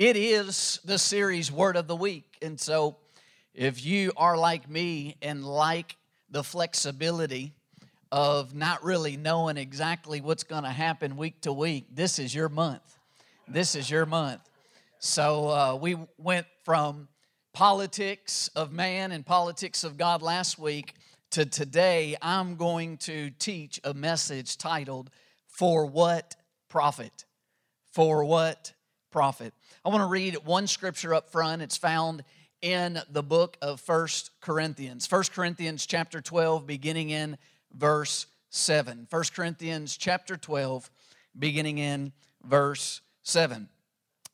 it is the series Word of the Week. And so, if you are like me and like the flexibility of not really knowing exactly what's going to happen week to week, this is your month. This is your month. So, uh, we went from politics of man and politics of God last week to today. I'm going to teach a message titled, For What Profit? For What Profit? I want to read one scripture up front. It's found in the book of First Corinthians. First Corinthians chapter 12, beginning in verse 7. First Corinthians chapter 12, beginning in verse 7.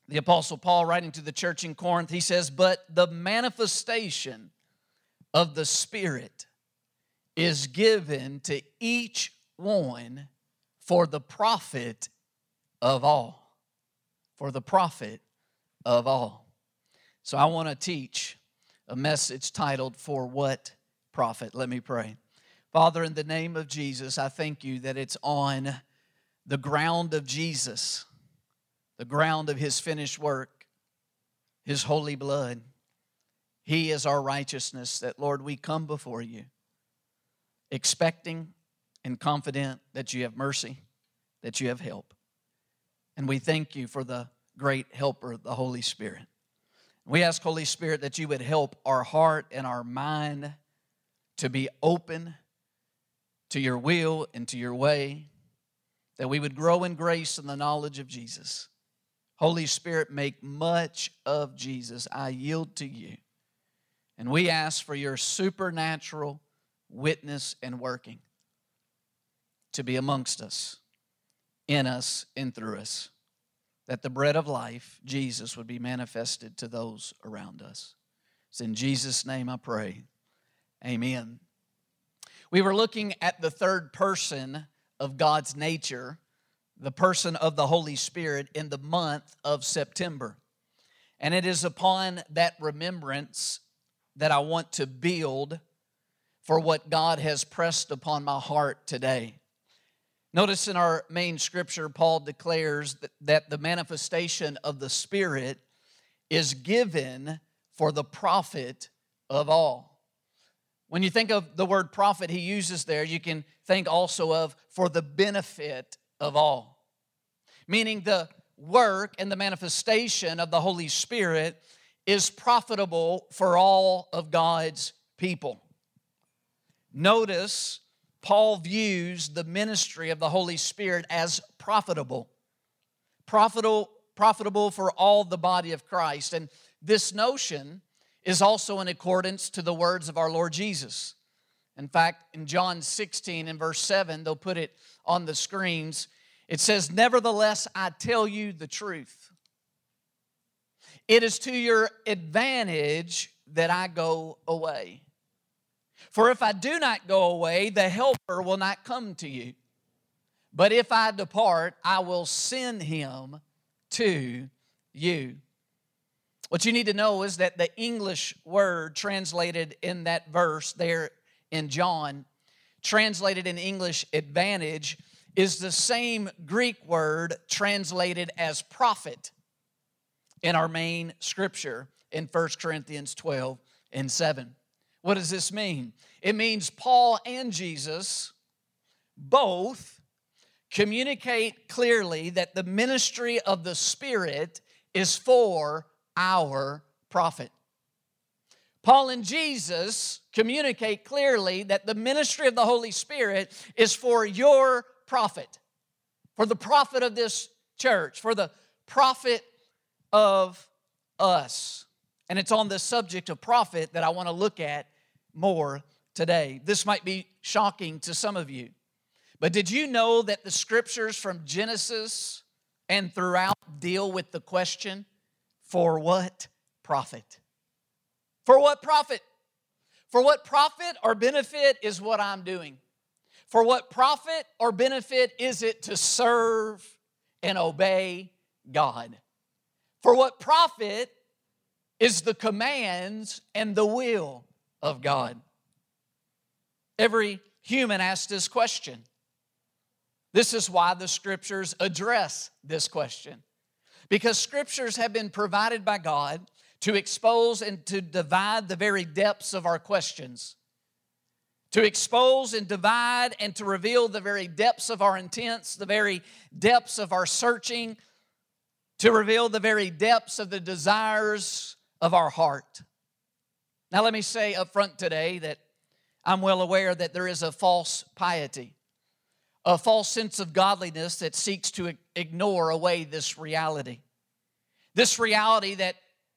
The Apostle Paul, writing to the church in Corinth, he says, But the manifestation of the Spirit is given to each one for the profit of all. For the profit of all. So I want to teach a message titled, For What Profit? Let me pray. Father, in the name of Jesus, I thank you that it's on the ground of Jesus, the ground of his finished work, his holy blood. He is our righteousness, that, Lord, we come before you expecting and confident that you have mercy, that you have help. And we thank you for the great helper, the Holy Spirit. We ask, Holy Spirit, that you would help our heart and our mind to be open to your will and to your way, that we would grow in grace and the knowledge of Jesus. Holy Spirit, make much of Jesus. I yield to you. And we ask for your supernatural witness and working to be amongst us, in us, and through us that the bread of life, Jesus, would be manifested to those around us. It's in Jesus' name I pray. Amen. We were looking at the third person of God's nature, the person of the Holy Spirit, in the month of September. And it is upon that remembrance that I want to build for what God has pressed upon my heart today. Notice in our main scripture, Paul declares that, the manifestation of the Spirit is given for the profit of all. When you think of the word profit he uses there, you can think also of for the benefit of all. Meaning the work and the manifestation of the Holy Spirit is profitable for all of God's people. Notice Paul views the ministry of the Holy Spirit as profitable. Profitable, profitable for all the body of Christ. And this notion is also in accordance to the words of our Lord Jesus. In fact, in John 16 and verse 7, they'll put it on the screens. It says, Nevertheless, I tell you the truth. It is to your advantage that I go away. For if I do not go away, the Helper will not come to you. But if I depart, I will send him to you. What you need to know is that the English word translated in that verse there in John, translated in English advantage, is the same Greek word translated as profit in our main scripture in 1 Corinthians 12 and 7. What does this mean? It means Paul and Jesus both communicate clearly that the ministry of the Spirit is for our profit. Paul and Jesus communicate clearly that the ministry of the Holy Spirit is for your profit, for the profit of this church, for the profit of us. And it's on the subject of profit that I want to look at more today. This might be shocking to some of you, but did you know that the scriptures from Genesis and throughout deal with the question For what profit? For what profit? For what profit or benefit is what I'm doing? For what profit or benefit is it to serve and obey God? For what profit is the commands and the will of God? Every human asks this question. This is why the scriptures address this question. Because scriptures have been provided by God to expose and to divide the very depths of our questions, to expose and divide and to reveal the very depths of our intents, the very depths of our searching, to reveal the very depths of the desires of our heart. Now, let me say up front today that I'm well aware that there is a false piety, a false sense of godliness that seeks to ignore away this reality. This reality that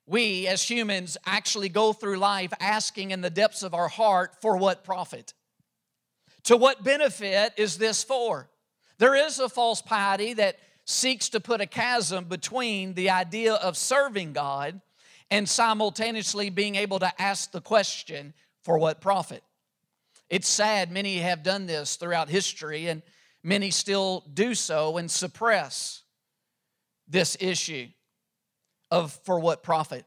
we as humans actually go through life asking in the depths of our heart for what profit? To what benefit is this for? There is a false piety that seeks to put a chasm between the idea of serving God and simultaneously being able to ask the question, for what profit? It's sad many have done this throughout history, and many still do so and suppress this issue of for what profit.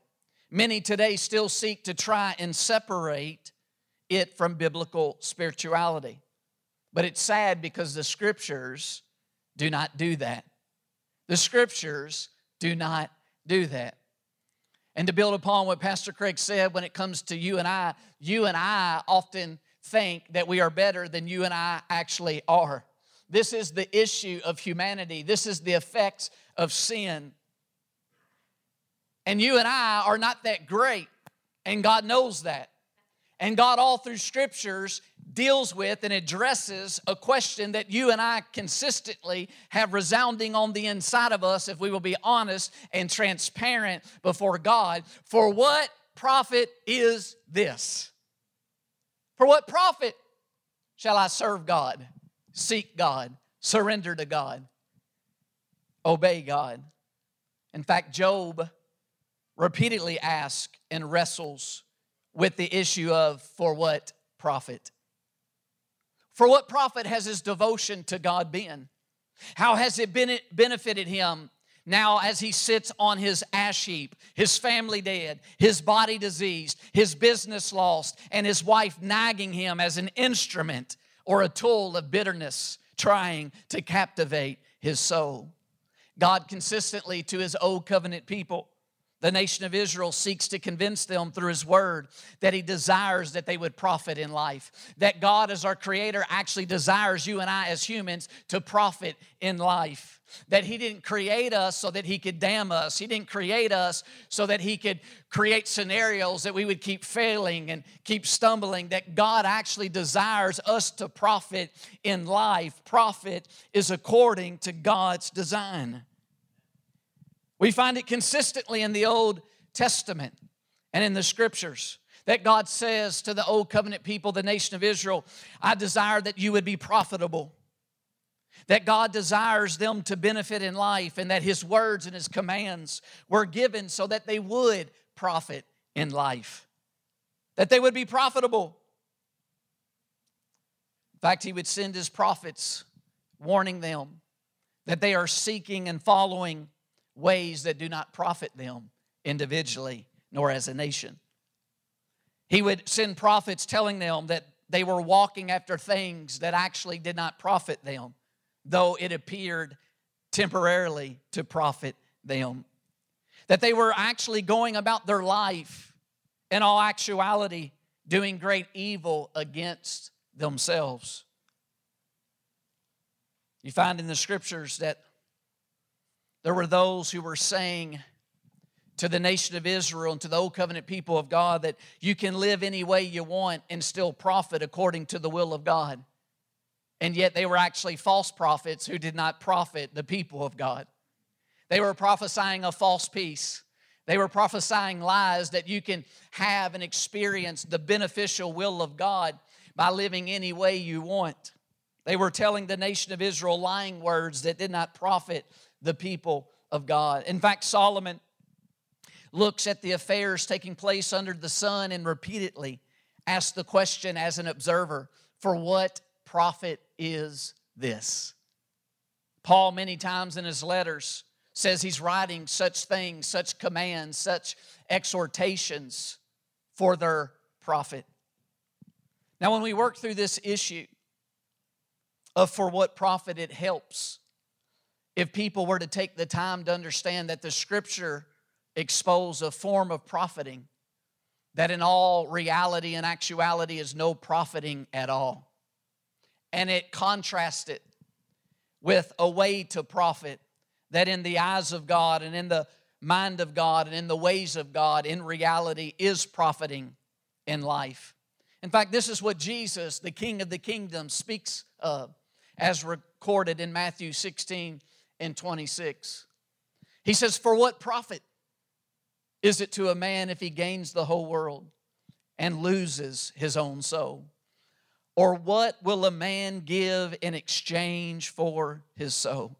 Many today still seek to try and separate it from biblical spirituality. But it's sad because the scriptures do not do that. The scriptures do not do that. And to build upon what Pastor Craig said when it comes to you and I, you and I often think that we are better than you and I actually are. This is the issue of humanity, this is the effects of sin. And you and I are not that great, and God knows that. And God, all through scriptures, deals with and addresses a question that you and I consistently have resounding on the inside of us if we will be honest and transparent before God. For what profit is this? For what profit shall I serve God, seek God, surrender to God, obey God? In fact, Job repeatedly asks and wrestles with the issue of for what profit? For what profit has his devotion to God been? How has it been, benefited him now as he sits on his ash heap, his family dead, his body diseased, his business lost, and his wife nagging him as an instrument or a tool of bitterness, trying to captivate his soul? God consistently to his old covenant people the nation of Israel seeks to convince them through His Word that He desires that they would profit in life. That God, as our Creator, actually desires you and I as humans to profit in life. That He didn't create us so that He could damn us. He didn't create us so that He could create scenarios that we would keep failing and keep stumbling. That God actually desires us to profit in life. Profit is according to God's design. We find it consistently in the Old Testament and in the scriptures that God says to the Old Covenant people, the nation of Israel, I desire that you would be profitable. That God desires them to benefit in life, and that His words and His commands were given so that they would profit in life, that they would be profitable. In fact, He would send His prophets warning them that they are seeking and following ways that do not profit them individually nor as a nation. He would send prophets telling them that they were walking after things that actually did not profit them, though it appeared temporarily to profit them. That they were actually going about their life in all actuality doing great evil against themselves. You find in the scriptures that there were those who were saying to the nation of Israel and to the old covenant people of God that you can live any way you want and still profit according to the will of God. And yet they were actually false prophets who did not profit the people of God. They were prophesying a false peace. They were prophesying lies that you can have and experience the beneficial will of God by living any way you want. They were telling the nation of Israel lying words that did not profit the people of God. In fact, Solomon looks at the affairs taking place under the sun and repeatedly asks the question as an observer for what profit is this? Paul, many times in his letters, says he's writing such things, such commands, such exhortations for their profit. Now, when we work through this issue of for what profit it helps, if people were to take the time to understand that the scripture expose a form of profiting that in all reality and actuality is no profiting at all. And it contrasts it with a way to profit that in the eyes of God and in the mind of God and in the ways of God, in reality, is profiting in life. In fact, this is what Jesus, the King of the kingdom, speaks of as recorded in Matthew 16 and 26. He says, For what profit is it to a man if he gains the whole world and loses his own soul? Or what will a man give in exchange for his soul?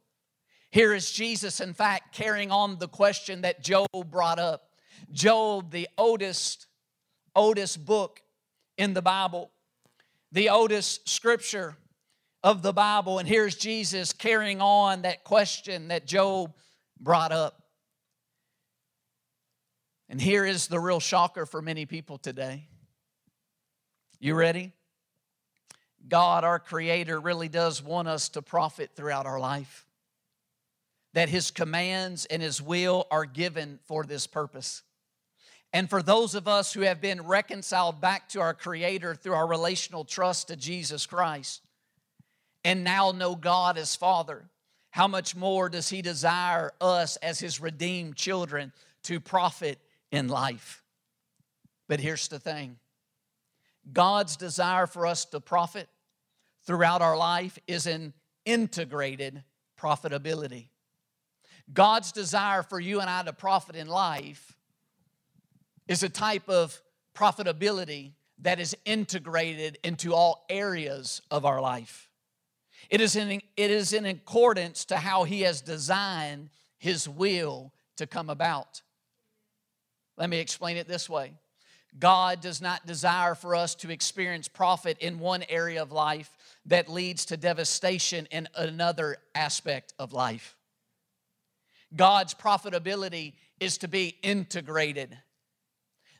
Here is Jesus, in fact, carrying on the question that Job brought up. Job, the oldest, oldest book in the Bible, the oldest scripture of the Bible. And here's Jesus carrying on that question that Job brought up. And here is the real shocker for many people today. You ready? God, our Creator, really does want us to profit throughout our life that His commands and His will are given for this purpose. And for those of us who have been reconciled back to our Creator through our relational trust to Jesus Christ and now know God as Father, how much more does He desire us as His redeemed children to profit in life? But here's the thing God's desire for us to profit throughout our life is an integrated profitability. God's desire for you and I to profit in life is a type of profitability that is integrated into all areas of our life. It is in, it is in accordance to how He has designed His will to come about. Let me explain it this way God does not desire for us to experience profit in one area of life that leads to devastation in another aspect of life. God's profitability is to be integrated.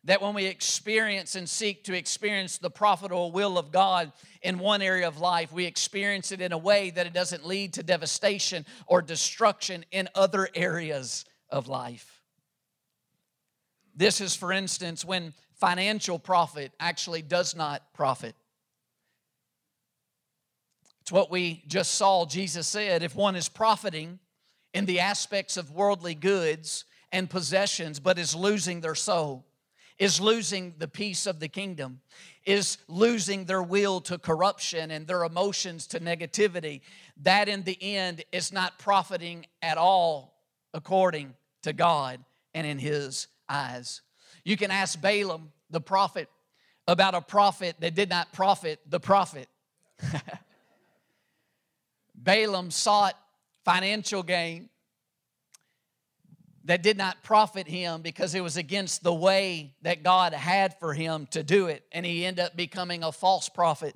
That when we experience and seek to experience the profitable will of God in one area of life, we experience it in a way that it doesn't lead to devastation or destruction in other areas of life. This is, for instance, when financial profit actually does not profit. It's what we just saw. Jesus said if one is profiting, in the aspects of worldly goods and possessions, but is losing their soul, is losing the peace of the kingdom, is losing their will to corruption and their emotions to negativity. That in the end is not profiting at all according to God and in His eyes. You can ask Balaam, the prophet, about a prophet that did not profit the prophet. Balaam sought financial gain that did not profit him because it was against the way that God had for him to do it. And he ended up becoming a false prophet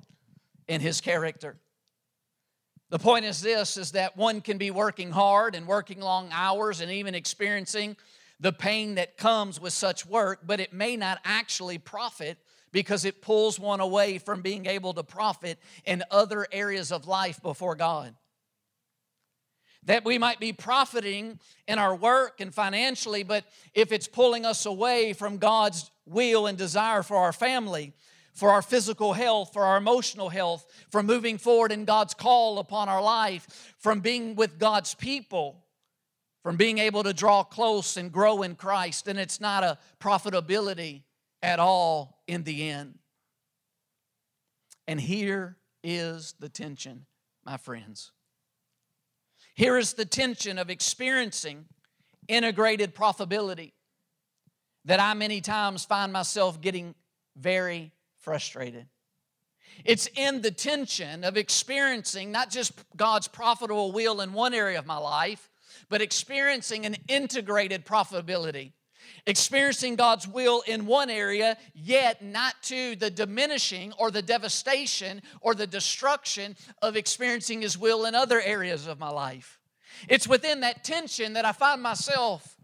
in his character. The point is this is that one can be working hard and working long hours and even experiencing the pain that comes with such work, but it may not actually profit because it pulls one away from being able to profit in other areas of life before God that we might be profiting in our work and financially, but if it's pulling us away from God's will and desire for our family, for our physical health, for our emotional health, from moving forward in God's call upon our life, from being with God's people, from being able to draw close and grow in Christ, then it's not a profitability at all in the end. And here is the tension, my friends. Here is the tension of experiencing integrated profitability that I many times find myself getting very frustrated. It's in the tension of experiencing not just God's profitable will in one area of my life, but experiencing an integrated profitability experiencing God's will in one area, yet not to the diminishing or the devastation or the destruction of experiencing His will in other areas of my life. It's within that tension that I find myself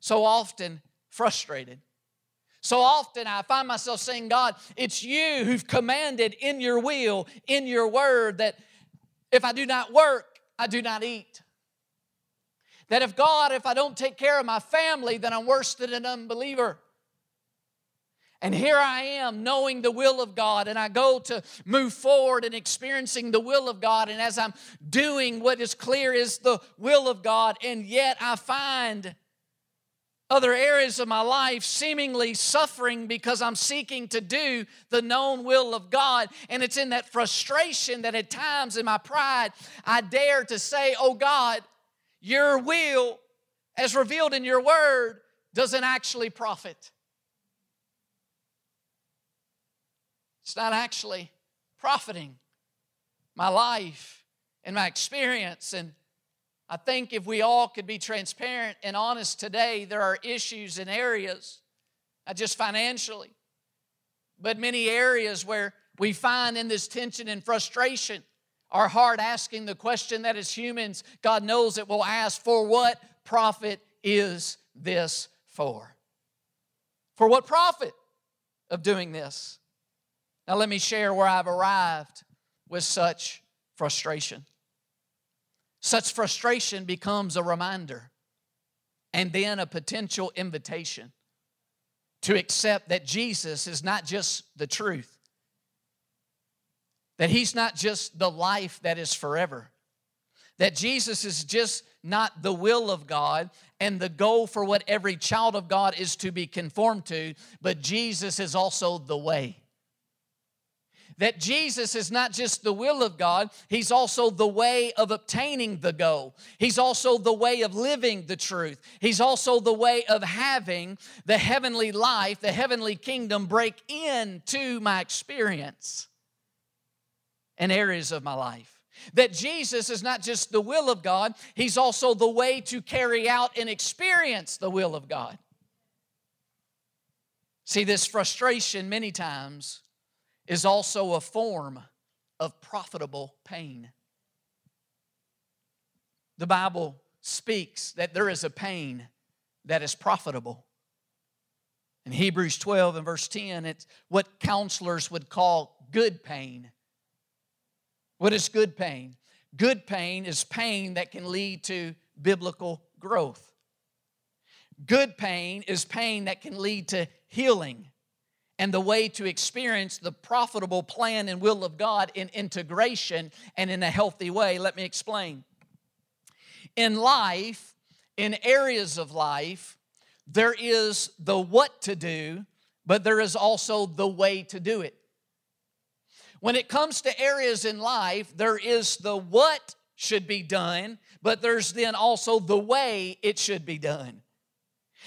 so often frustrated. So often I find myself saying, God, it's you who've commanded in your will, in your word, that if I do not work, I do not eat. That if God, if I don't take care of my family, then I'm worse than an unbeliever. And here I am knowing the will of God, and I go to move forward and experiencing the will of God. And as I'm doing what is clear is the will of God, and yet I find other areas of my life seemingly suffering because I'm seeking to do the known will of God. And it's in that frustration that at times in my pride, I dare to say, Oh God, your will, as revealed in your word, doesn't actually profit. It's not actually profiting my life and my experience. And I think if we all could be transparent and honest today, there are issues in areas, not just financially, but many areas where we find in this tension and frustration our heart asking the question that as humans, God knows it will ask, For what profit is this for? For what profit of doing this? Now, let me share where I've arrived with such frustration. Such frustration becomes a reminder and then a potential invitation to accept that Jesus is not just the truth, that He's not just the life that is forever, that Jesus is just not the will of God and the goal for what every child of God is to be conformed to, but Jesus is also the way. That Jesus is not just the will of God, He's also the way of obtaining the goal. He's also the way of living the truth. He's also the way of having the heavenly life, the heavenly kingdom break into my experience and areas of my life. That Jesus is not just the will of God, He's also the way to carry out and experience the will of God. See, this frustration many times is also a form of profitable pain. The Bible speaks that there is a pain that is profitable. In Hebrews 12 and verse 10, it's what counselors would call good pain. What is good pain? Good pain is pain that can lead to biblical growth. Good pain is pain that can lead to healing and the way to experience the profitable plan and will of God in integration and in a healthy way. Let me explain. In life, in areas of life, there is the what to do, but there is also the way to do it. When it comes to areas in life, there is the what should be done, but there's then also the way it should be done.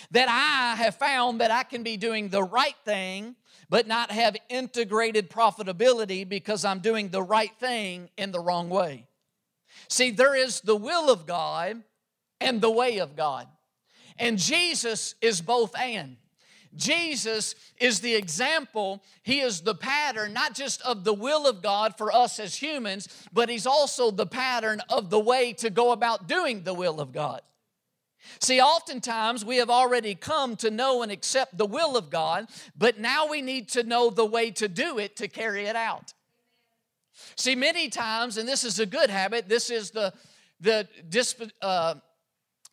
That I have found that I can be doing the right thing, but not have integrated profitability because I'm doing the right thing in the wrong way. See, there is the will of God and the way of God. And Jesus is both and. Jesus is the example, He is the pattern, not just of the will of God for us as humans, but He's also the pattern of the way to go about doing the will of God. See, oftentimes we have already come to know and accept the will of God, but now we need to know the way to do it to carry it out. See, many times, and this is a good habit, this is the, the uh,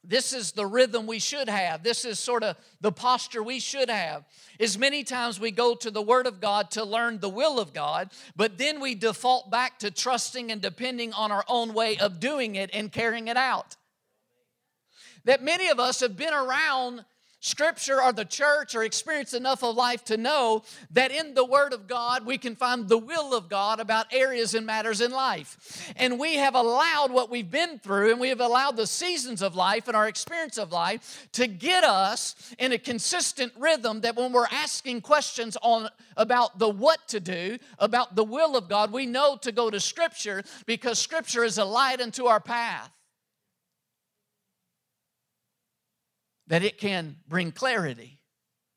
this is the rhythm we should have. This is sort of the posture we should have. Is many times we go to the Word of God to learn the will of God, but then we default back to trusting and depending on our own way of doing it and carrying it out. That many of us have been around Scripture or the church or experience enough of life to know that in the Word of God we can find the will of God about areas and matters in life. And we have allowed what we've been through and we have allowed the seasons of life and our experience of life to get us in a consistent rhythm that when we're asking questions on about the what to do, about the will of God, we know to go to Scripture because Scripture is a light unto our path. That it can bring clarity,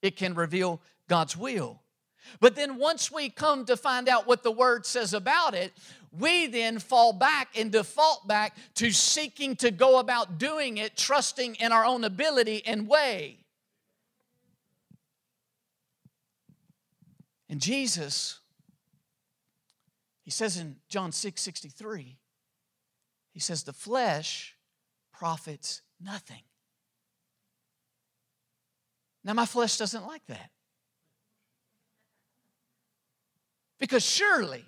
it can reveal God's will. But then once we come to find out what the word says about it, we then fall back and default back to seeking to go about doing it, trusting in our own ability and way. And Jesus, he says in John 6 63, he says, the flesh profits nothing. Now, my flesh doesn't like that. Because surely,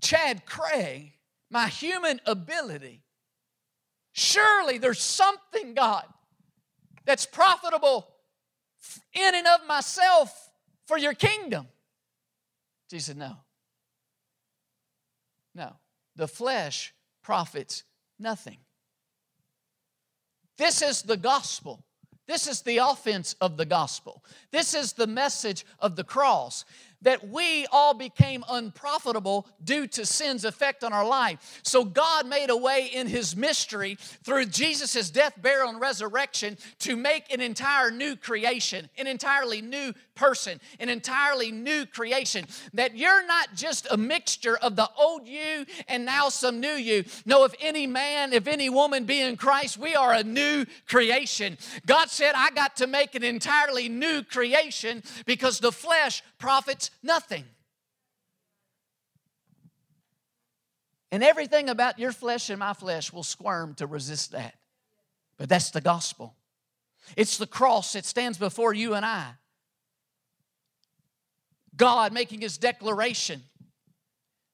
Chad Craig, my human ability, surely there's something, God, that's profitable in and of myself for your kingdom. Jesus said, No. No. The flesh profits nothing. This is the gospel. This is the offense of the gospel. This is the message of the cross that we all became unprofitable due to sin's effect on our life. So God made a way in his mystery through Jesus' death, burial, and resurrection to make an entire new creation, an entirely new person, an entirely new creation. That you're not just a mixture of the old you and now some new you. No, if any man, if any woman be in Christ, we are a new creation. God said, I got to make an entirely new creation because the flesh profits nothing. And everything about your flesh and my flesh will squirm to resist that. But that's the gospel. It's the cross that stands before you and I. God making his declaration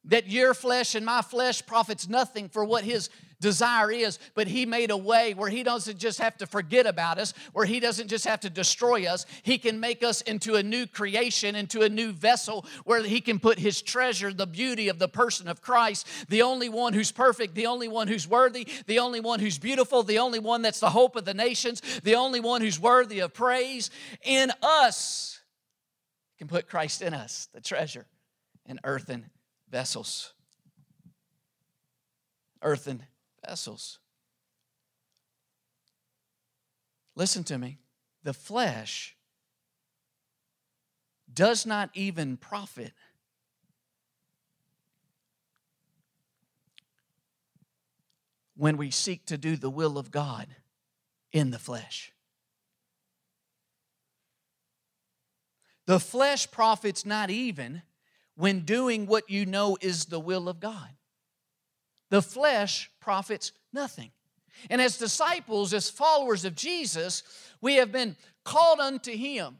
that your flesh and my flesh profits nothing for what his desire is, but He made a way where He doesn't just have to forget about us, where He doesn't just have to destroy us. He can make us into a new creation, into a new vessel where He can put His treasure, the beauty of the person of Christ, the only one who's perfect, the only one who's worthy, the only one who's beautiful, the only one that's the hope of the nations, the only one who's worthy of praise in us. Can put Christ in us, the treasure, in earthen vessels. Earthen vessels. Listen to me. The flesh does not even profit when we seek to do the will of God in the flesh. The flesh profits not even when doing what you know is the will of God. The flesh profits nothing. And as disciples, as followers of Jesus, we have been called unto Him.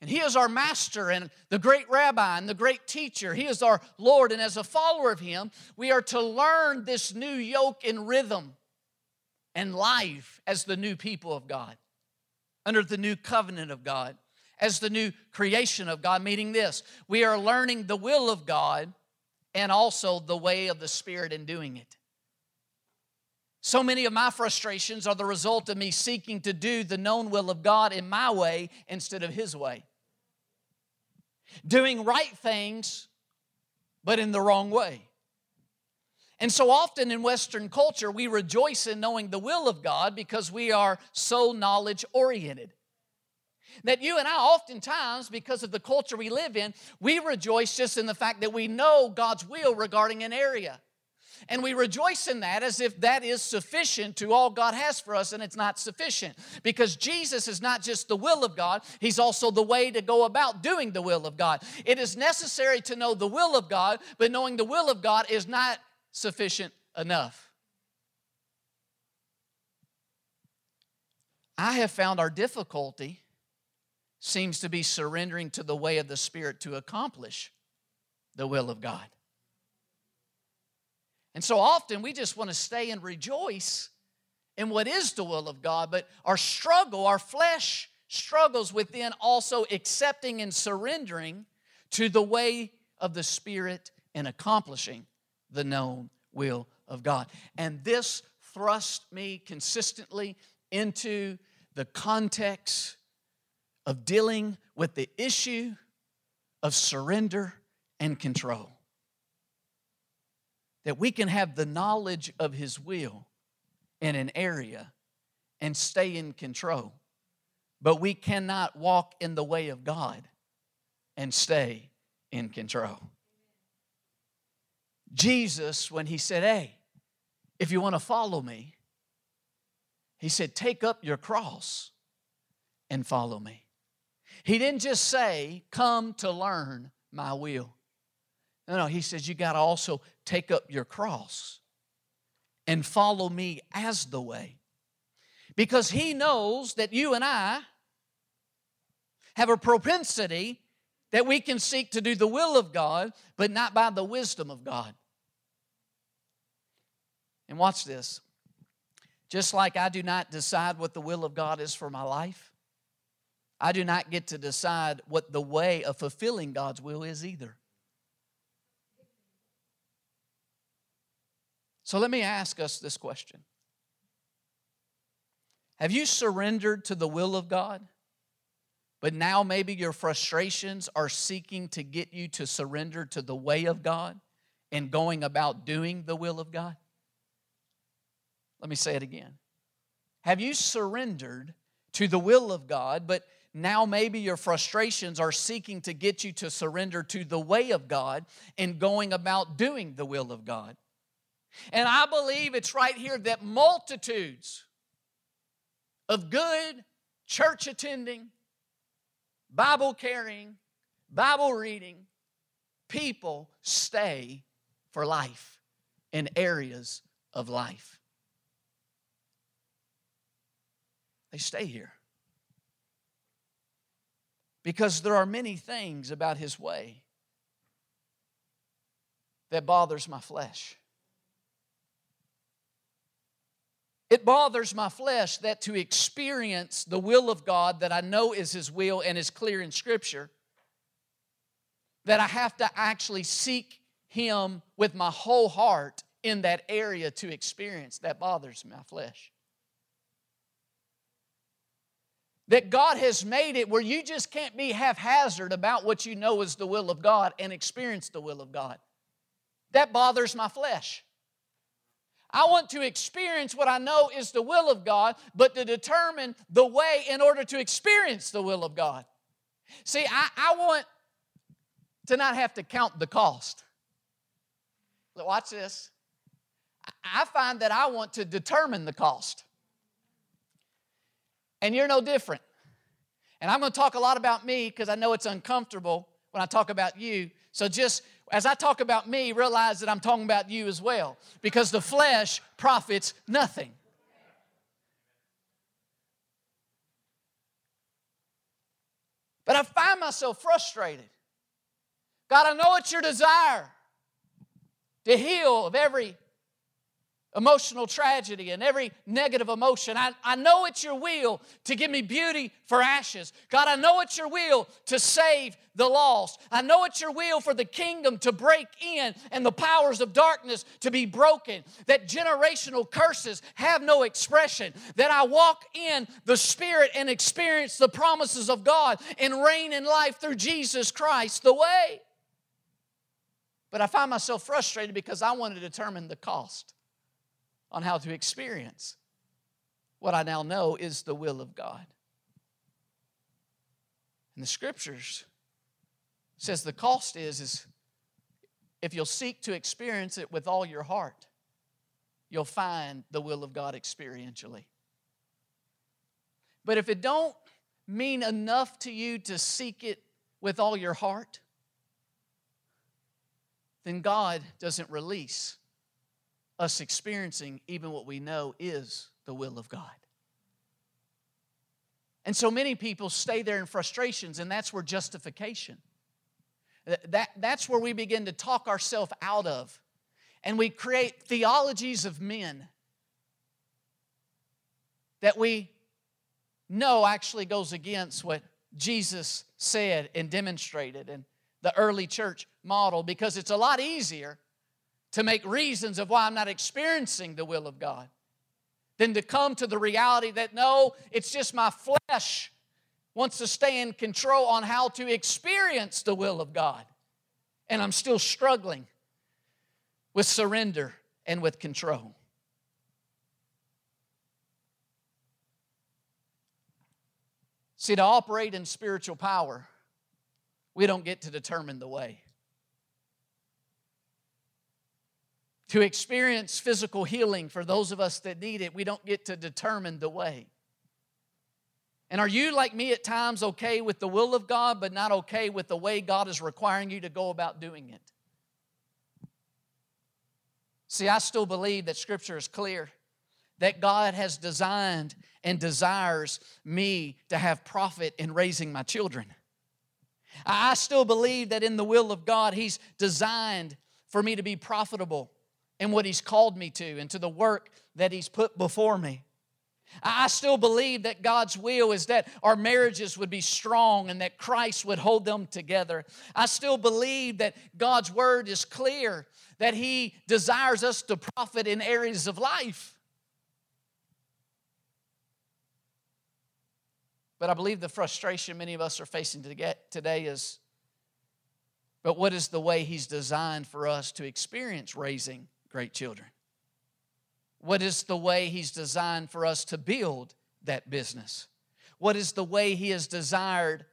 And He is our master and the great rabbi and the great teacher. He is our Lord. And as a follower of Him, we are to learn this new yoke and rhythm and life as the new people of God, under the new covenant of God, as the new creation of God, meaning this we are learning the will of God and also the way of the Spirit in doing it. So many of my frustrations are the result of me seeking to do the known will of God in my way instead of His way. Doing right things, but in the wrong way. And so often in Western culture, we rejoice in knowing the will of God because we are so knowledge oriented. That you and I, oftentimes, because of the culture we live in, we rejoice just in the fact that we know God's will regarding an area. And we rejoice in that as if that is sufficient to all God has for us, and it's not sufficient. Because Jesus is not just the will of God, He's also the way to go about doing the will of God. It is necessary to know the will of God, but knowing the will of God is not sufficient enough. I have found our difficulty seems to be surrendering to the way of the Spirit to accomplish the will of God. And so often we just want to stay and rejoice in what is the will of God, but our struggle, our flesh struggles within also accepting and surrendering to the way of the Spirit and accomplishing the known will of God. And this thrust me consistently into the context of dealing with the issue of surrender and control. That we can have the knowledge of His will in an area and stay in control. But we cannot walk in the way of God and stay in control. Jesus, when he said, Hey, if you want to follow me, he said, Take up your cross and follow me. He didn't just say, Come to learn my will. No, no, he says, You got to also take up your cross and follow me as the way. Because he knows that you and I have a propensity that we can seek to do the will of God, but not by the wisdom of God. And watch this. Just like I do not decide what the will of God is for my life, I do not get to decide what the way of fulfilling God's will is either. So let me ask us this question Have you surrendered to the will of God? But now maybe your frustrations are seeking to get you to surrender to the way of God and going about doing the will of God? Let me say it again. Have you surrendered to the will of God, but now maybe your frustrations are seeking to get you to surrender to the way of God and going about doing the will of God? And I believe it's right here that multitudes of good church attending, Bible carrying, Bible reading people stay for life in areas of life. They stay here. Because there are many things about his way that bothers my flesh. It bothers my flesh that to experience the will of God that I know is His will and is clear in Scripture, that I have to actually seek Him with my whole heart in that area to experience. That bothers my flesh. That God has made it where you just can't be haphazard about what you know is the will of God and experience the will of God. That bothers my flesh. I want to experience what I know is the will of God, but to determine the way in order to experience the will of God. See, I, I want to not have to count the cost. Watch this. I find that I want to determine the cost. And you're no different. And I'm going to talk a lot about me because I know it's uncomfortable when I talk about you. So just as I talk about me, realize that I'm talking about you as well because the flesh profits nothing. But I find myself frustrated. God, I know it's your desire to heal of every emotional tragedy and every negative emotion. I, I know it's your will to give me beauty for ashes. God, I know it's your will to save the lost. I know it's your will for the kingdom to break in and the powers of darkness to be broken, that generational curses have no expression, that I walk in the Spirit and experience the promises of God and reign in life through Jesus Christ the way. But I find myself frustrated because I want to determine the cost on how to experience what I now know is the will of God. And the scriptures says the cost is is if you'll seek to experience it with all your heart, you'll find the will of God experientially. But if it don't mean enough to you to seek it with all your heart, then God doesn't release us experiencing even what we know is the will of God. And so many people stay there in frustrations, and that's where justification. That, that's where we begin to talk ourselves out of. And we create theologies of men that we know actually goes against what Jesus said and demonstrated and the early church model because it's a lot easier to make reasons of why I'm not experiencing the will of God than to come to the reality that no, it's just my flesh wants to stay in control on how to experience the will of God. And I'm still struggling with surrender and with control. See, to operate in spiritual power, we don't get to determine the way. To experience physical healing for those of us that need it, we don't get to determine the way. And are you, like me, at times okay with the will of God, but not okay with the way God is requiring you to go about doing it? See, I still believe that Scripture is clear that God has designed and desires me to have profit in raising my children. I still believe that in the will of God, He's designed for me to be profitable in what He's called me to and to the work that He's put before me. I still believe that God's will is that our marriages would be strong and that Christ would hold them together. I still believe that God's word is clear, that He desires us to profit in areas of life. But I believe the frustration many of us are facing today is but what is the way He's designed for us to experience raising great children? What is the way He's designed for us to build that business? What is the way He has desired,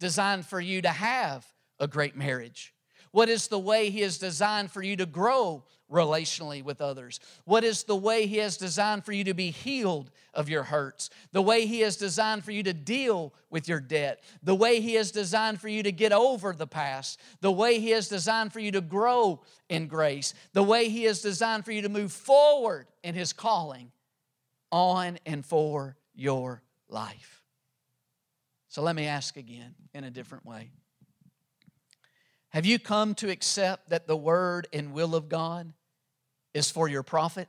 designed for you to have a great marriage? What is the way He has designed for you to grow relationally with others? What is the way He has designed for you to be healed of your hurts? The way He has designed for you to deal with your debt? The way He has designed for you to get over the past? The way He has designed for you to grow in grace? The way He has designed for you to move forward in His calling on and for your life? So let me ask again in a different way. Have you come to accept that the word and will of God is for your profit,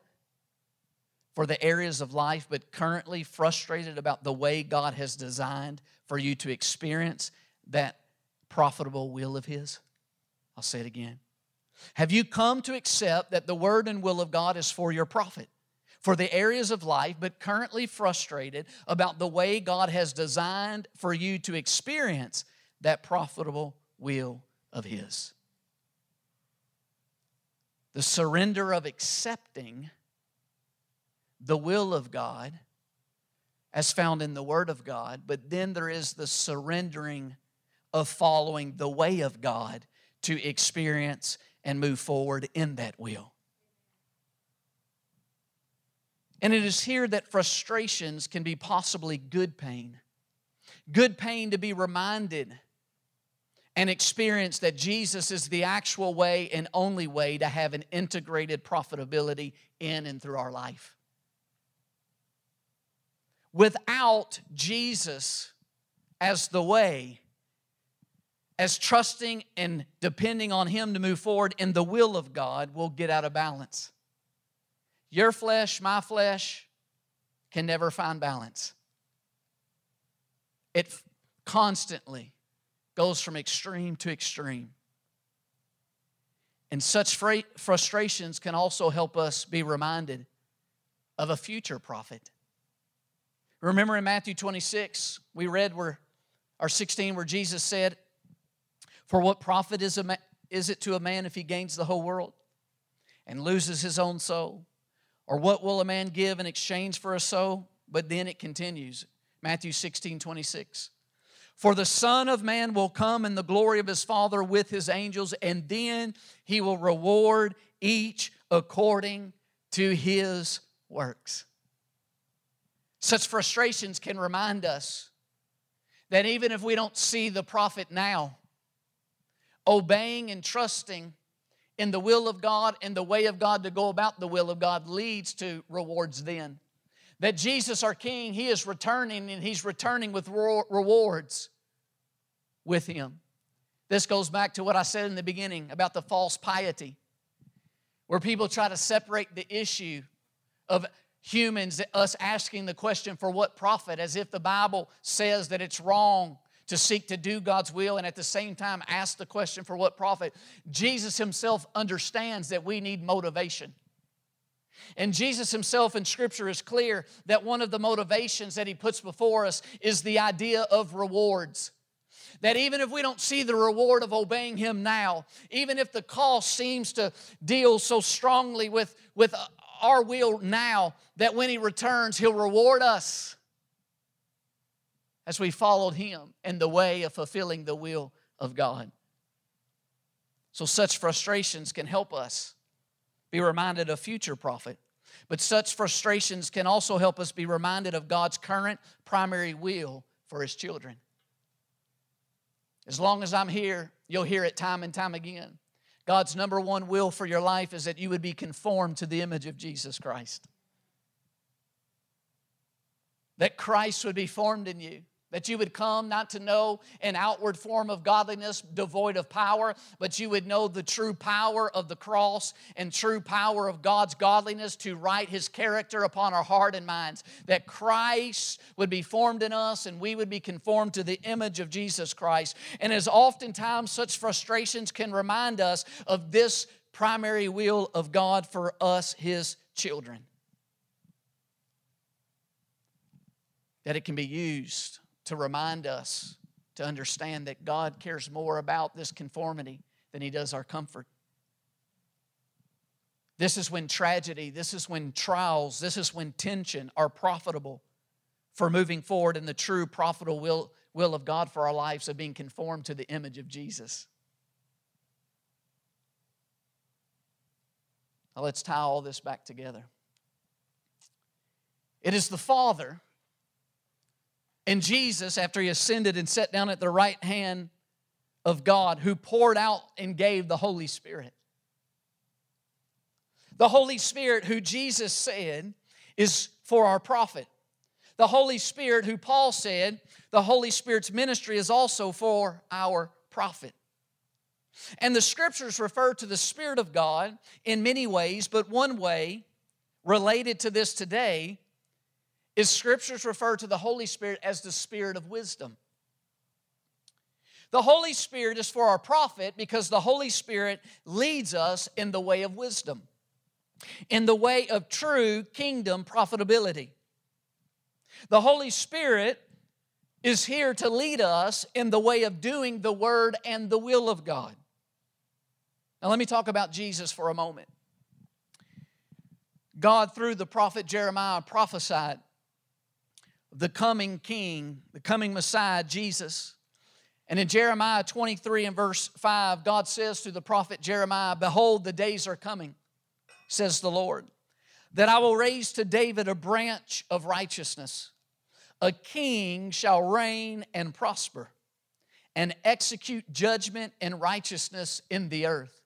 for the areas of life, but currently frustrated about the way God has designed for you to experience that profitable will of His? I'll say it again. Have you come to accept that the word and will of God is for your profit? For the areas of life, but currently frustrated about the way God has designed for you to experience that profitable will of His. The surrender of accepting the will of God as found in the Word of God, but then there is the surrendering of following the way of God to experience and move forward in that will. And it is here that frustrations can be possibly good pain. Good pain to be reminded and experience that Jesus is the actual way and only way to have an integrated profitability in and through our life. Without Jesus as the way, as trusting and depending on Him to move forward in the will of God, we'll get out of balance. Your flesh, my flesh, can never find balance. It constantly goes from extreme to extreme. And such frustrations can also help us be reminded of a future profit. Remember in Matthew 26, we read where, or 16, where Jesus said, For what profit is, a, is it to a man if he gains the whole world and loses his own soul? Or what will a man give in exchange for a soul? But then it continues, Matthew 16, 26. For the Son of Man will come in the glory of his Father with his angels, and then he will reward each according to his works. Such frustrations can remind us that even if we don't see the profit now, obeying and trusting in the will of God and the way of God to go about the will of God leads to rewards then that Jesus, our King, He is returning and He's returning with rewards with Him. This goes back to what I said in the beginning about the false piety, where people try to separate the issue of humans, us asking the question, for what profit, as if the Bible says that it's wrong to seek to do God's will and at the same time ask the question, for what profit. Jesus Himself understands that we need motivation. And Jesus himself in Scripture is clear that one of the motivations that he puts before us is the idea of rewards. That even if we don't see the reward of obeying him now, even if the cost seems to deal so strongly with, with our will now, that when he returns, he'll reward us. as we followed Him in the way of fulfilling the will of God. So, such frustrations can help us be reminded of future profit. But such frustrations can also help us be reminded of God's current primary will for His children. As long as I'm here, you'll hear it time and time again. God's number one will for your life is that you would be conformed to the image of Jesus Christ. That Christ would be formed in you that you would come not to know an outward form of godliness devoid of power, but you would know the true power of the cross and true power of God's godliness to write his character upon our heart and minds. That Christ would be formed in us and we would be conformed to the image of Jesus Christ. And as oftentimes such frustrations can remind us of this primary will of God for us, his children. That it can be used to remind us to understand that God cares more about this conformity than He does our comfort. This is when tragedy, this is when trials, this is when tension are profitable for moving forward in the true profitable will, will of God for our lives of being conformed to the image of Jesus. Now let's tie all this back together. It is the Father and Jesus, after he ascended and sat down at the right hand of God, who poured out and gave the Holy Spirit. The Holy Spirit, who Jesus said is for our profit. The Holy Spirit, who Paul said, the Holy Spirit's ministry is also for our profit. And the scriptures refer to the Spirit of God in many ways, but one way related to this today is scriptures refer to the Holy Spirit as the Spirit of wisdom. The Holy Spirit is for our profit because the Holy Spirit leads us in the way of wisdom, in the way of true kingdom profitability. The Holy Spirit is here to lead us in the way of doing the Word and the will of God. Now, let me talk about Jesus for a moment. God, through the prophet Jeremiah, prophesied the coming king, the coming Messiah, Jesus. And in Jeremiah 23 and verse 5, God says to the prophet Jeremiah, Behold, the days are coming, says the Lord, that I will raise to David a branch of righteousness. A king shall reign and prosper and execute judgment and righteousness in the earth.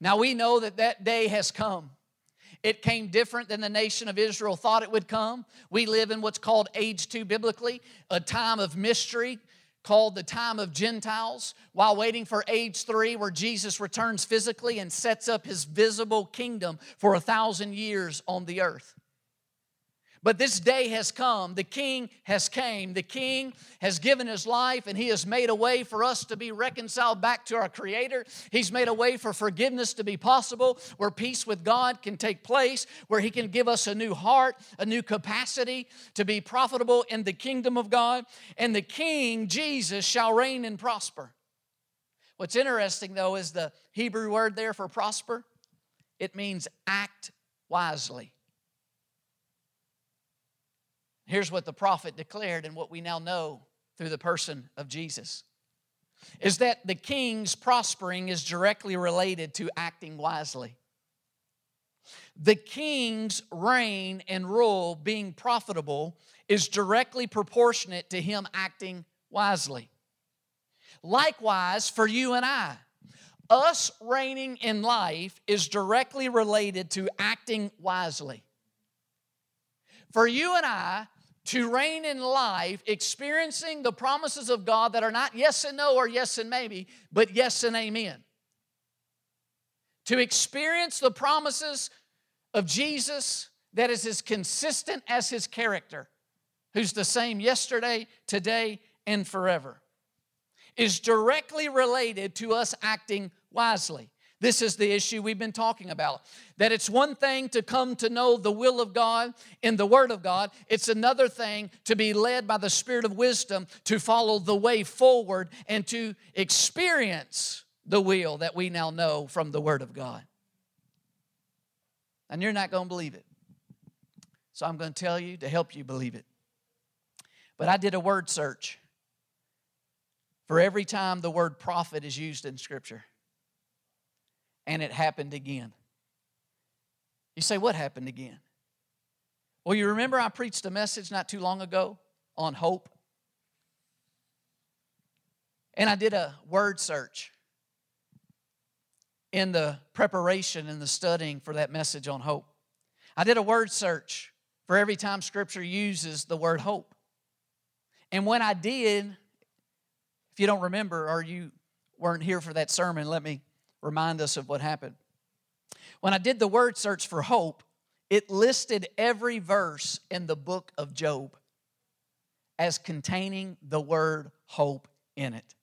Now we know that that day has come. It came different than the nation of Israel thought it would come. We live in what's called age two biblically, a time of mystery called the time of Gentiles, while waiting for age three, where Jesus returns physically and sets up his visible kingdom for a thousand years on the earth. But this day has come. The king has came. The king has given his life and he has made a way for us to be reconciled back to our creator. He's made a way for forgiveness to be possible, where peace with God can take place, where he can give us a new heart, a new capacity to be profitable in the kingdom of God. And the king, Jesus, shall reign and prosper. What's interesting though is the Hebrew word there for prosper. It means act wisely. Here's what the prophet declared and what we now know through the person of Jesus is that the king's prospering is directly related to acting wisely. The king's reign and rule being profitable is directly proportionate to him acting wisely. Likewise, for you and I, us reigning in life is directly related to acting wisely. For you and I, to reign in life, experiencing the promises of God that are not yes and no or yes and maybe, but yes and amen. To experience the promises of Jesus that is as consistent as his character, who's the same yesterday, today, and forever, is directly related to us acting wisely. This is the issue we've been talking about. That it's one thing to come to know the will of God in the Word of God, it's another thing to be led by the Spirit of wisdom to follow the way forward and to experience the will that we now know from the Word of God. And you're not going to believe it. So I'm going to tell you to help you believe it. But I did a word search for every time the word profit is used in Scripture. And it happened again. You say, What happened again? Well, you remember I preached a message not too long ago on hope? And I did a word search in the preparation and the studying for that message on hope. I did a word search for every time Scripture uses the word hope. And when I did, if you don't remember or you weren't here for that sermon, let me remind us of what happened. When I did the word search for hope, it listed every verse in the book of Job as containing the word hope in it.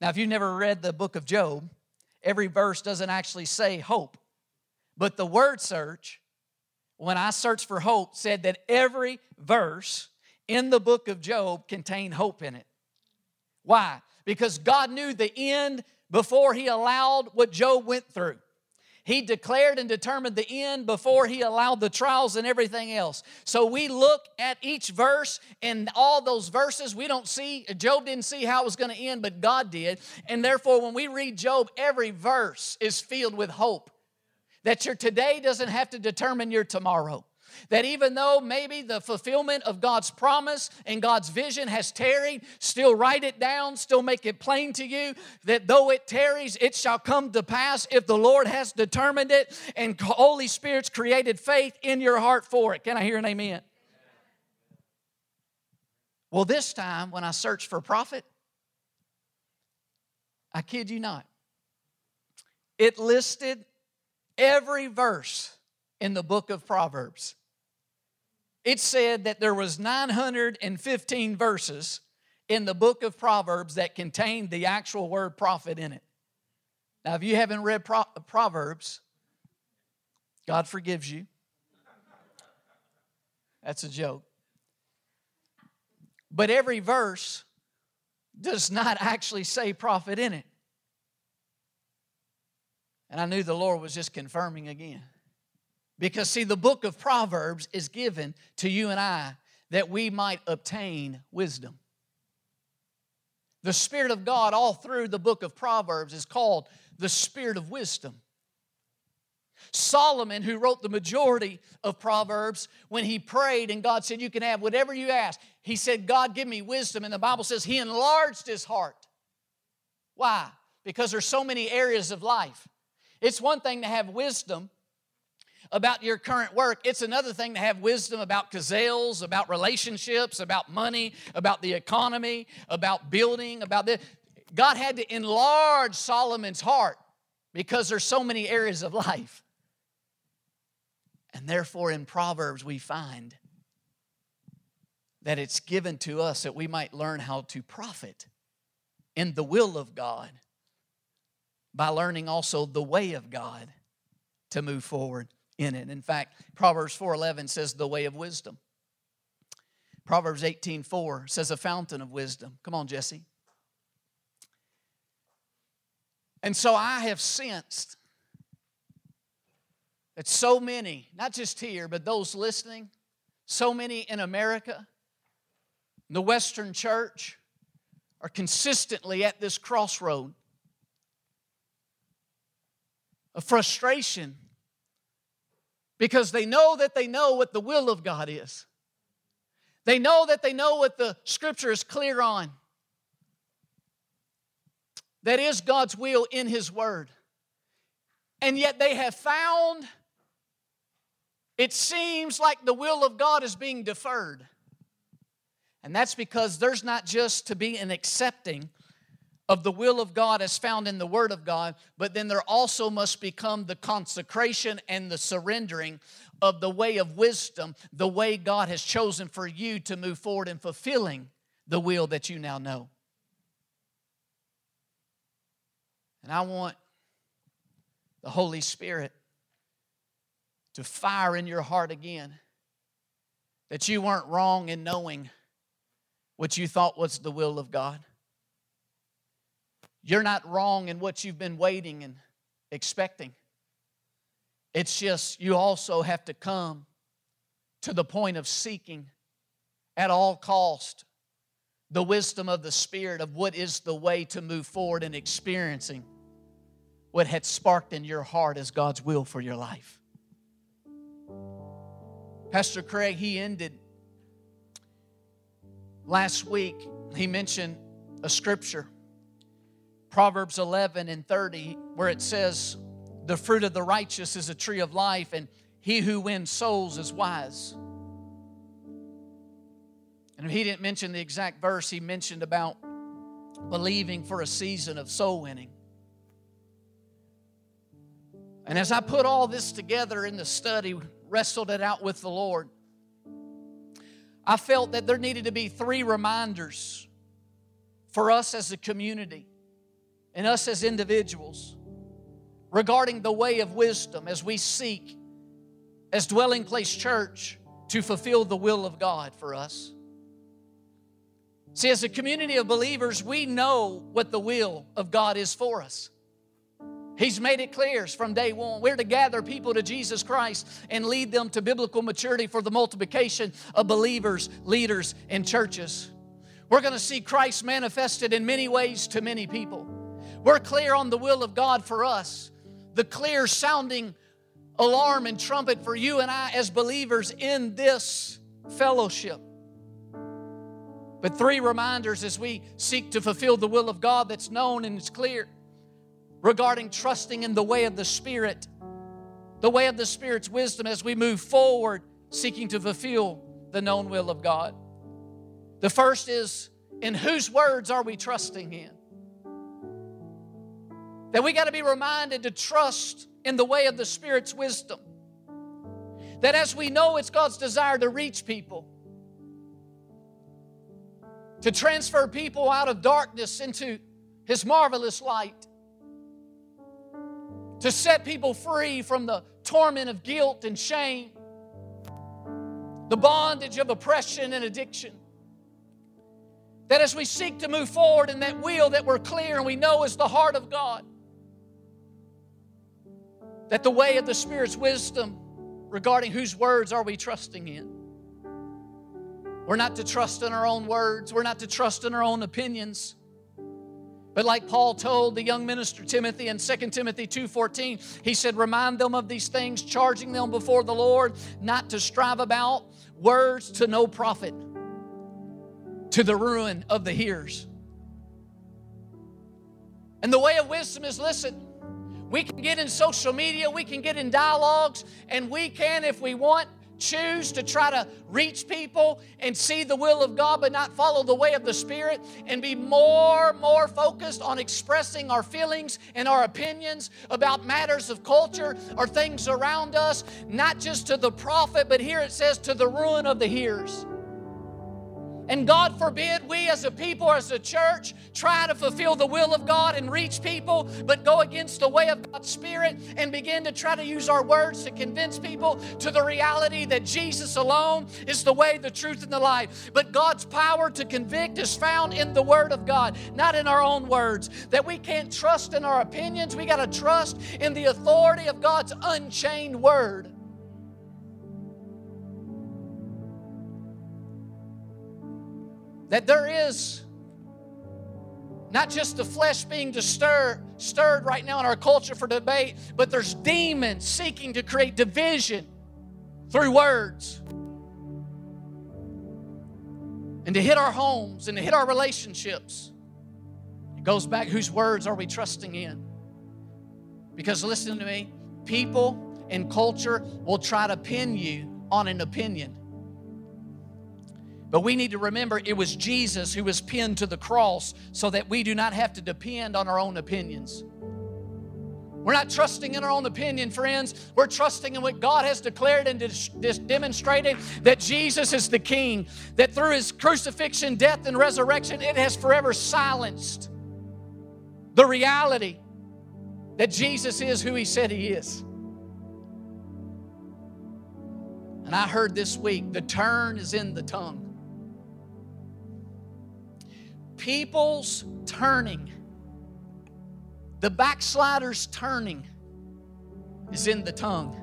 Now, if you've never read the book of Job, every verse doesn't actually say hope. But the word search, when I searched for hope, said that every verse in the book of Job contained hope in it. Why? Because God knew the end before He allowed what Job went through. He declared and determined the end before he allowed the trials and everything else. So we look at each verse and all those verses. We don't see, Job didn't see how it was going to end, but God did. And therefore, when we read Job, every verse is filled with hope that your today doesn't have to determine your tomorrow. That even though maybe the fulfillment of God's promise and God's vision has tarried, still write it down, still make it plain to you that though it tarries, it shall come to pass if the Lord has determined it and Holy Spirit's created faith in your heart for it. Can I hear an amen? Well, this time when I searched for profit, I kid you not, it listed every verse in the book of Proverbs it said that there was 915 verses in the book of Proverbs that contained the actual word profit in it. Now, if you haven't read Pro- Proverbs, God forgives you. That's a joke. But every verse does not actually say profit in it. And I knew the Lord was just confirming again. Because, see, the book of Proverbs is given to you and I that we might obtain wisdom. The Spirit of God, all through the book of Proverbs, is called the Spirit of wisdom. Solomon, who wrote the majority of Proverbs, when he prayed and God said, You can have whatever you ask, he said, God, give me wisdom. And the Bible says he enlarged his heart. Why? Because there's so many areas of life. It's one thing to have wisdom, about your current work. It's another thing to have wisdom about gazelles, about relationships, about money, about the economy, about building, about this. God had to enlarge Solomon's heart because there's so many areas of life. And therefore, in Proverbs, we find that it's given to us that we might learn how to profit in the will of God by learning also the way of God to move forward in it. In fact, Proverbs 4:11 says the way of wisdom. Proverbs 18:4 says a fountain of wisdom. Come on, Jesse. And so I have sensed that so many, not just here, but those listening, so many in America, the Western church, are consistently at this crossroad of frustration because they know that they know what the will of God is. They know that they know what the scripture is clear on. That is God's will in His Word. And yet they have found it seems like the will of God is being deferred. And that's because there's not just to be an accepting of the will of God as found in the Word of God, but then there also must become the consecration and the surrendering of the way of wisdom, the way God has chosen for you to move forward in fulfilling the will that you now know. And I want the Holy Spirit to fire in your heart again that you weren't wrong in knowing what you thought was the will of God. You're not wrong in what you've been waiting and expecting. It's just you also have to come to the point of seeking at all cost the wisdom of the Spirit of what is the way to move forward in experiencing what had sparked in your heart as God's will for your life. Pastor Craig, he ended last week, he mentioned a scripture, Proverbs 11 and 30, where it says, The fruit of the righteous is a tree of life, and he who wins souls is wise. And he didn't mention the exact verse, he mentioned about believing for a season of soul winning. And as I put all this together in the study, wrestled it out with the Lord, I felt that there needed to be three reminders for us as a community and us as individuals regarding the way of wisdom as we seek, as Dwelling Place Church, to fulfill the will of God for us. See, as a community of believers, we know what the will of God is for us. He's made it clear from day one. We're to gather people to Jesus Christ and lead them to biblical maturity for the multiplication of believers, leaders, and churches. We're going to see Christ manifested in many ways to many people. We're clear on the will of God for us, the clear sounding alarm and trumpet for you and I as believers in this fellowship. But three reminders as we seek to fulfill the will of God that's known and it's clear regarding trusting in the way of the Spirit, the way of the Spirit's wisdom as we move forward seeking to fulfill the known will of God. The first is in whose words are we trusting in? That we got to be reminded to trust in the way of the Spirit's wisdom. That as we know it's God's desire to reach people, to transfer people out of darkness into His marvelous light, to set people free from the torment of guilt and shame, the bondage of oppression and addiction. That as we seek to move forward in that will that we're clear and we know is the heart of God, that the way of the Spirit's wisdom regarding whose words are we trusting in. We're not to trust in our own words, we're not to trust in our own opinions. But like Paul told the young minister Timothy in 2 Timothy 2:14, he said, "Remind them of these things, charging them before the Lord not to strive about words to no profit, to the ruin of the hearers." And the way of wisdom is listen, we can get in social media, we can get in dialogues, and we can, if we want, choose to try to reach people and see the will of God, but not follow the way of the Spirit, and be more, more focused on expressing our feelings and our opinions about matters of culture or things around us, not just to the profit, but here it says to the ruin of the hearers. And God forbid we as a people, as a church, try to fulfill the will of God and reach people, but go against the way of God's Spirit and begin to try to use our words to convince people to the reality that Jesus alone is the way, the truth, and the life. But God's power to convict is found in the Word of God, not in our own words. That we can't trust in our opinions, we got to trust in the authority of God's unchained Word. That there is not just the flesh being disturb, stirred right now in our culture for debate, but there's demons seeking to create division through words. And to hit our homes and to hit our relationships. It goes back whose words are we trusting in? Because listen to me, people and culture will try to pin you on an opinion. But we need to remember it was Jesus who was pinned to the cross so that we do not have to depend on our own opinions. We're not trusting in our own opinion, friends. We're trusting in what God has declared and demonstrated that Jesus is the King, that through his crucifixion, death, and resurrection, it has forever silenced the reality that Jesus is who he said he is. And I heard this week the turn is in the tongue. People's turning, the backslider's turning is in the tongue.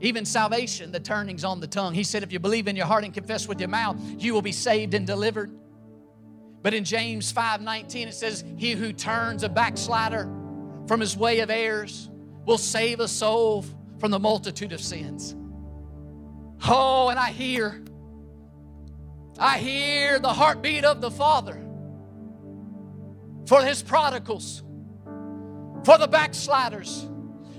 Even salvation, the turning's on the tongue. He said, if you believe in your heart and confess with your mouth, you will be saved and delivered. But in James 5 19, it says, He who turns a backslider from his way of errors will save a soul from the multitude of sins. Oh, and I hear, I hear the heartbeat of the Father for his prodigals, for the backsliders,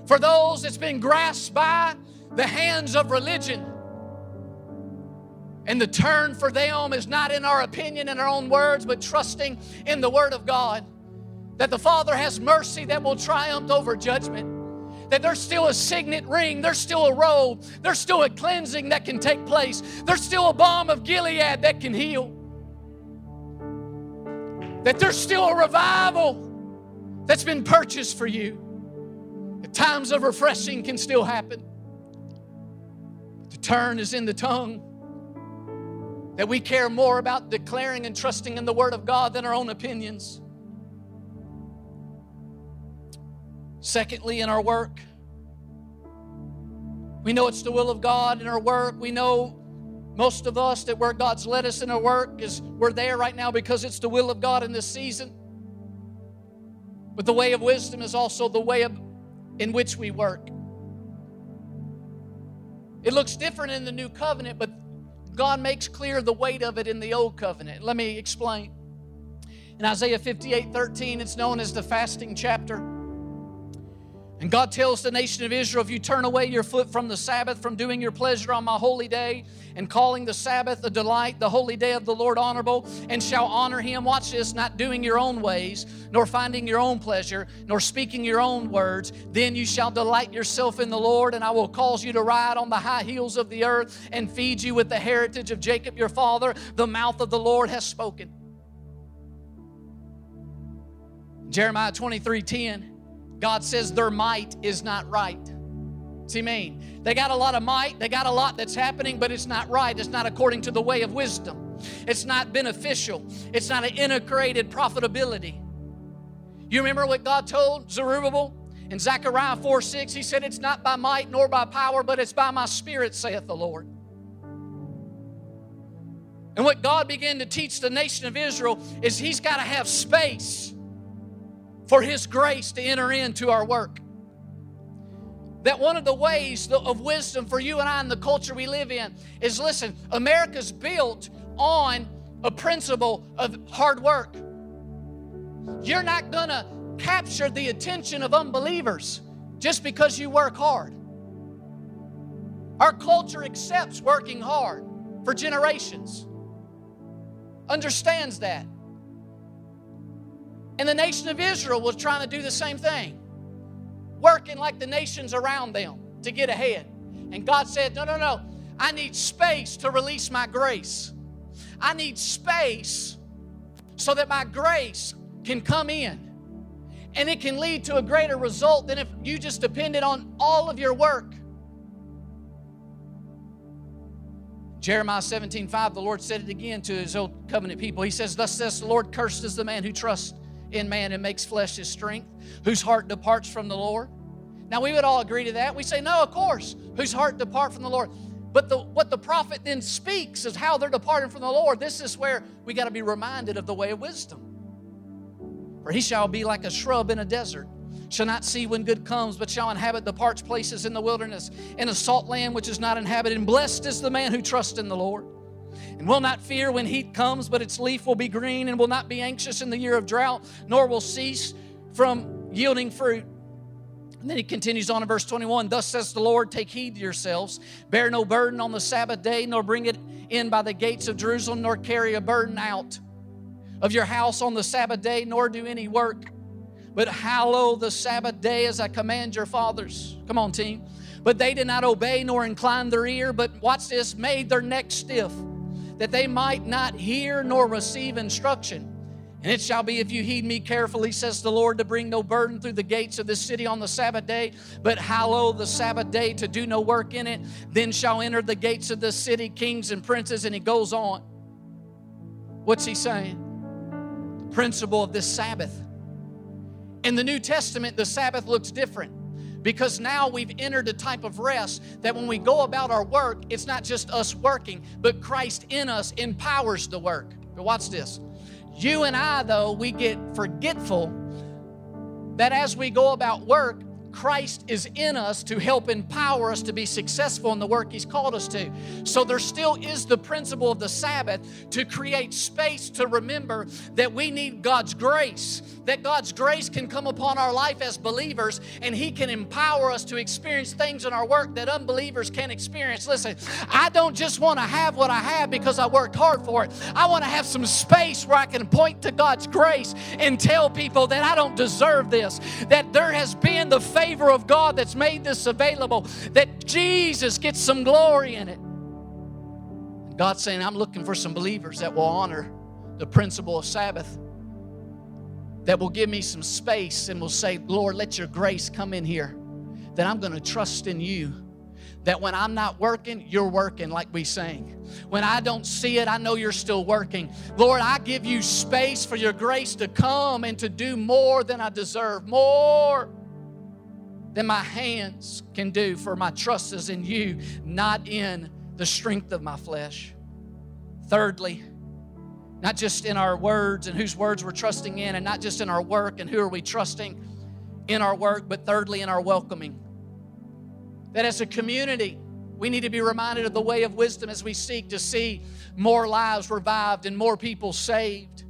for those that's been grasped by the hands of religion. And the turn for them is not in our opinion and our own words, but trusting in the Word of God. That the Father has mercy that will triumph over judgment. That there's still a signet ring, there's still a robe, there's still a cleansing that can take place, there's still a balm of Gilead that can heal. That there's still a revival that's been purchased for you. That times of refreshing can still happen. The turn is in the tongue. That we care more about declaring and trusting in the Word of God than our own opinions. Secondly, in our work, we know it's the will of God in our work. We know most of us that where God's led us in our work is we're there right now because it's the will of God in this season. But the way of wisdom is also the way of, in which we work. It looks different in the new covenant, but God makes clear the weight of it in the old covenant. Let me explain. In Isaiah 58 13, it's known as the fasting chapter. And God tells the nation of Israel if you turn away your foot from the Sabbath, from doing your pleasure on my holy day, and calling the Sabbath a delight, the holy day of the Lord honorable, and shall honor him. Watch this, not doing your own ways, nor finding your own pleasure, nor speaking your own words. Then you shall delight yourself in the Lord, and I will cause you to ride on the high hills of the earth and feed you with the heritage of Jacob your father. The mouth of the Lord has spoken. Jeremiah 23 10, God says their might is not right. See, mean? They got a lot of might, they got a lot that's happening, but it's not right. It's not according to the way of wisdom. It's not beneficial. It's not an integrated profitability. You remember what God told Zerubbabel in Zechariah 4 6? He said, It's not by might nor by power, but it's by my spirit, saith the Lord. And what God began to teach the nation of Israel is He's got to have space for His grace to enter into our work. That one of the ways of wisdom for you and I in the culture we live in is listen, America's built on a principle of hard work. You're not to capture the attention of unbelievers just because you work hard. Our culture accepts working hard for generations, understands that. And the nation of Israel was trying to do the same thing, working like the nations around them to get ahead. And God said, No, no, no. I need space to release my grace. I need space so that my grace can come in. And it can lead to a greater result than if you just depended on all of your work. Jeremiah 17, 5, the Lord said it again to his old covenant people. He says, Thus says the Lord, cursed is the man who trusts in man and makes flesh his strength, whose heart departs from the Lord. Now we would all agree to that. We say, No, of course, whose heart depart from the Lord. But the, what the prophet then speaks is how they're departing from the Lord. This is where we got to be reminded of the way of wisdom. For he shall be like a shrub in a desert, shall not see when good comes, but shall inhabit the parched places in the wilderness, in a salt land which is not inhabited. And blessed is the man who trusts in the Lord, and will not fear when heat comes, but its leaf will be green, and will not be anxious in the year of drought, nor will cease from yielding fruit. And then he continues on in verse 21 Thus says the Lord, take heed to yourselves, bear no burden on the Sabbath day, nor bring it in by the gates of Jerusalem, nor carry a burden out of your house on the Sabbath day, nor do any work. But hallow the Sabbath day as I command your fathers. Come on, team. But they did not obey nor incline their ear, but watch this, made their neck stiff, that they might not hear nor receive instruction. And it shall be if you heed me carefully, says the Lord, to bring no burden through the gates of this city on the Sabbath day, but hallow the Sabbath day to do no work in it. Then shall enter the gates of this city kings and princes. And he goes on. What's he saying? The principle of this Sabbath. In the New Testament, the Sabbath looks different. Because now we've entered a type of rest that when we go about our work, it's not just us working, but Christ in us empowers the work. But watch this. You and I, though, we get forgetful that as we go about work, Christ is in us to help empower us to be successful in the work He's called us to. So there still is the principle of the Sabbath to create space to remember that we need God's grace, that God's grace can come upon our life as believers and He can empower us to experience things in our work that unbelievers can't experience. Listen, I don't just want to have what I have because I worked hard for it. I want to have some space where I can point to God's grace and tell people that I don't deserve this, that there has been the favor of God that's made this available, that Jesus gets some glory in it. God's saying, I'm looking for some believers that will honor the principle of Sabbath, that will give me some space and will say, Lord, let your grace come in here, that I'm going to trust in you. That when I'm not working, you're working like we sang. When I don't see it, I know you're still working. Lord, I give you space for your grace to come and to do more than I deserve. More than my hands can do, for my trust is in you, not in the strength of my flesh. Thirdly, not just in our words and whose words we're trusting in, and not just in our work and who are we trusting in our work, but thirdly, in our welcoming. That as a community, we need to be reminded of the way of wisdom as we seek to see more lives revived and more people saved,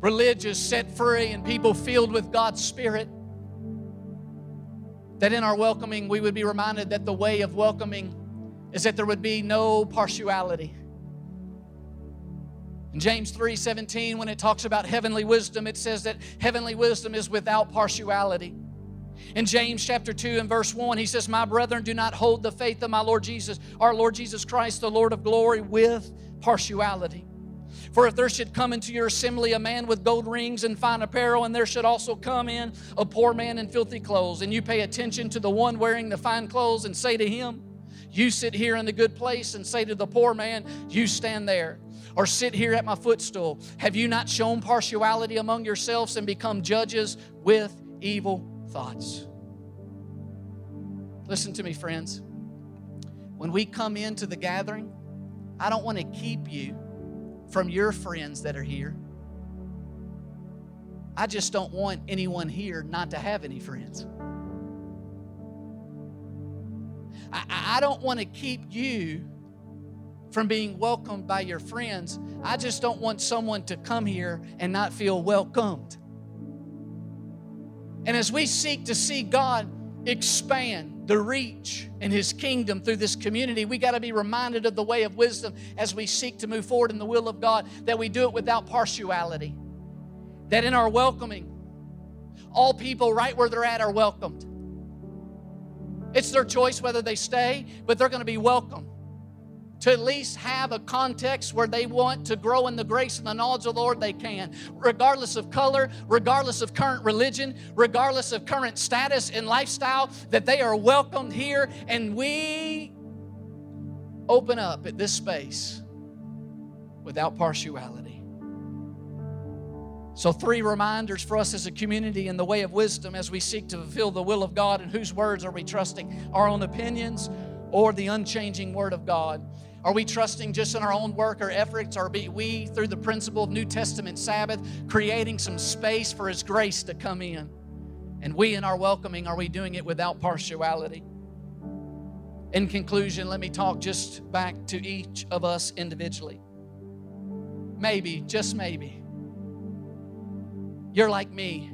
religious set free, and people filled with God's Spirit. That in our welcoming, we would be reminded that the way of welcoming is that there would be no partiality. In James 3 17, when it talks about heavenly wisdom, it says that heavenly wisdom is without partiality. In James chapter 2 and verse 1, he says, My brethren, do not hold the faith of my Lord Jesus, our Lord Jesus Christ, the Lord of glory, with partiality. For if there should come into your assembly a man with gold rings and fine apparel, and there should also come in a poor man in filthy clothes, and you pay attention to the one wearing the fine clothes and say to him, You sit here in the good place, and say to the poor man, You stand there or sit here at my footstool? Have you not shown partiality among yourselves and become judges with evil thoughts? Listen to me, friends. When we come into the gathering, I don't want to keep you from your friends that are here. I just don't want anyone here not to have any friends. I, I don't want to keep you from being welcomed by your friends. I just don't want someone to come here and not feel welcomed. And as we seek to see God expand the reach in His kingdom through this community, we got to be reminded of the way of wisdom as we seek to move forward in the will of God, that we do it without partiality. That in our welcoming, all people right where they're at are welcomed. It's their choice whether they stay, but they're going to be welcome to at least have a context where they want to grow in the grace and the knowledge of the Lord, they can. Regardless of color, regardless of current religion, regardless of current status and lifestyle, that they are welcomed here and we open up at this space without partiality. So, three reminders for us as a community in the way of wisdom as we seek to fulfill the will of God and whose words are we trusting? Our own opinions or the unchanging Word of God? Are we trusting just in our own work or efforts? Or are we, through the principle of New Testament Sabbath, creating some space for His grace to come in? And we, in our welcoming, are we doing it without partiality? In conclusion, let me talk just back to each of us individually. Maybe, just maybe, you're like me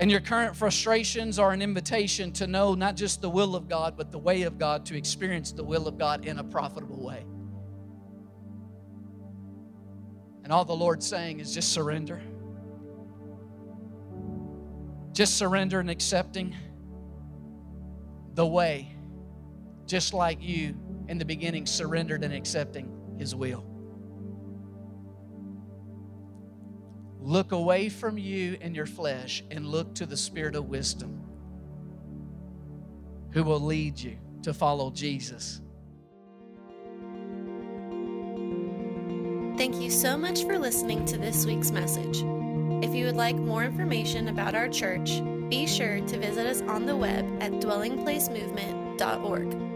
and your current frustrations are an invitation to know not just the will of God, but the way of God, to experience the will of God in a profitable way. And all the Lord's saying is just surrender. Just surrender and accepting the way, just like you in the beginning surrendered and accepting His will. Look away from you and your flesh and look to the Spirit of wisdom who will lead you to follow Jesus. Thank you so much for listening to this week's message. If you would like more information about our church, Be sure to visit us on the web at dwellingplacemovement.org.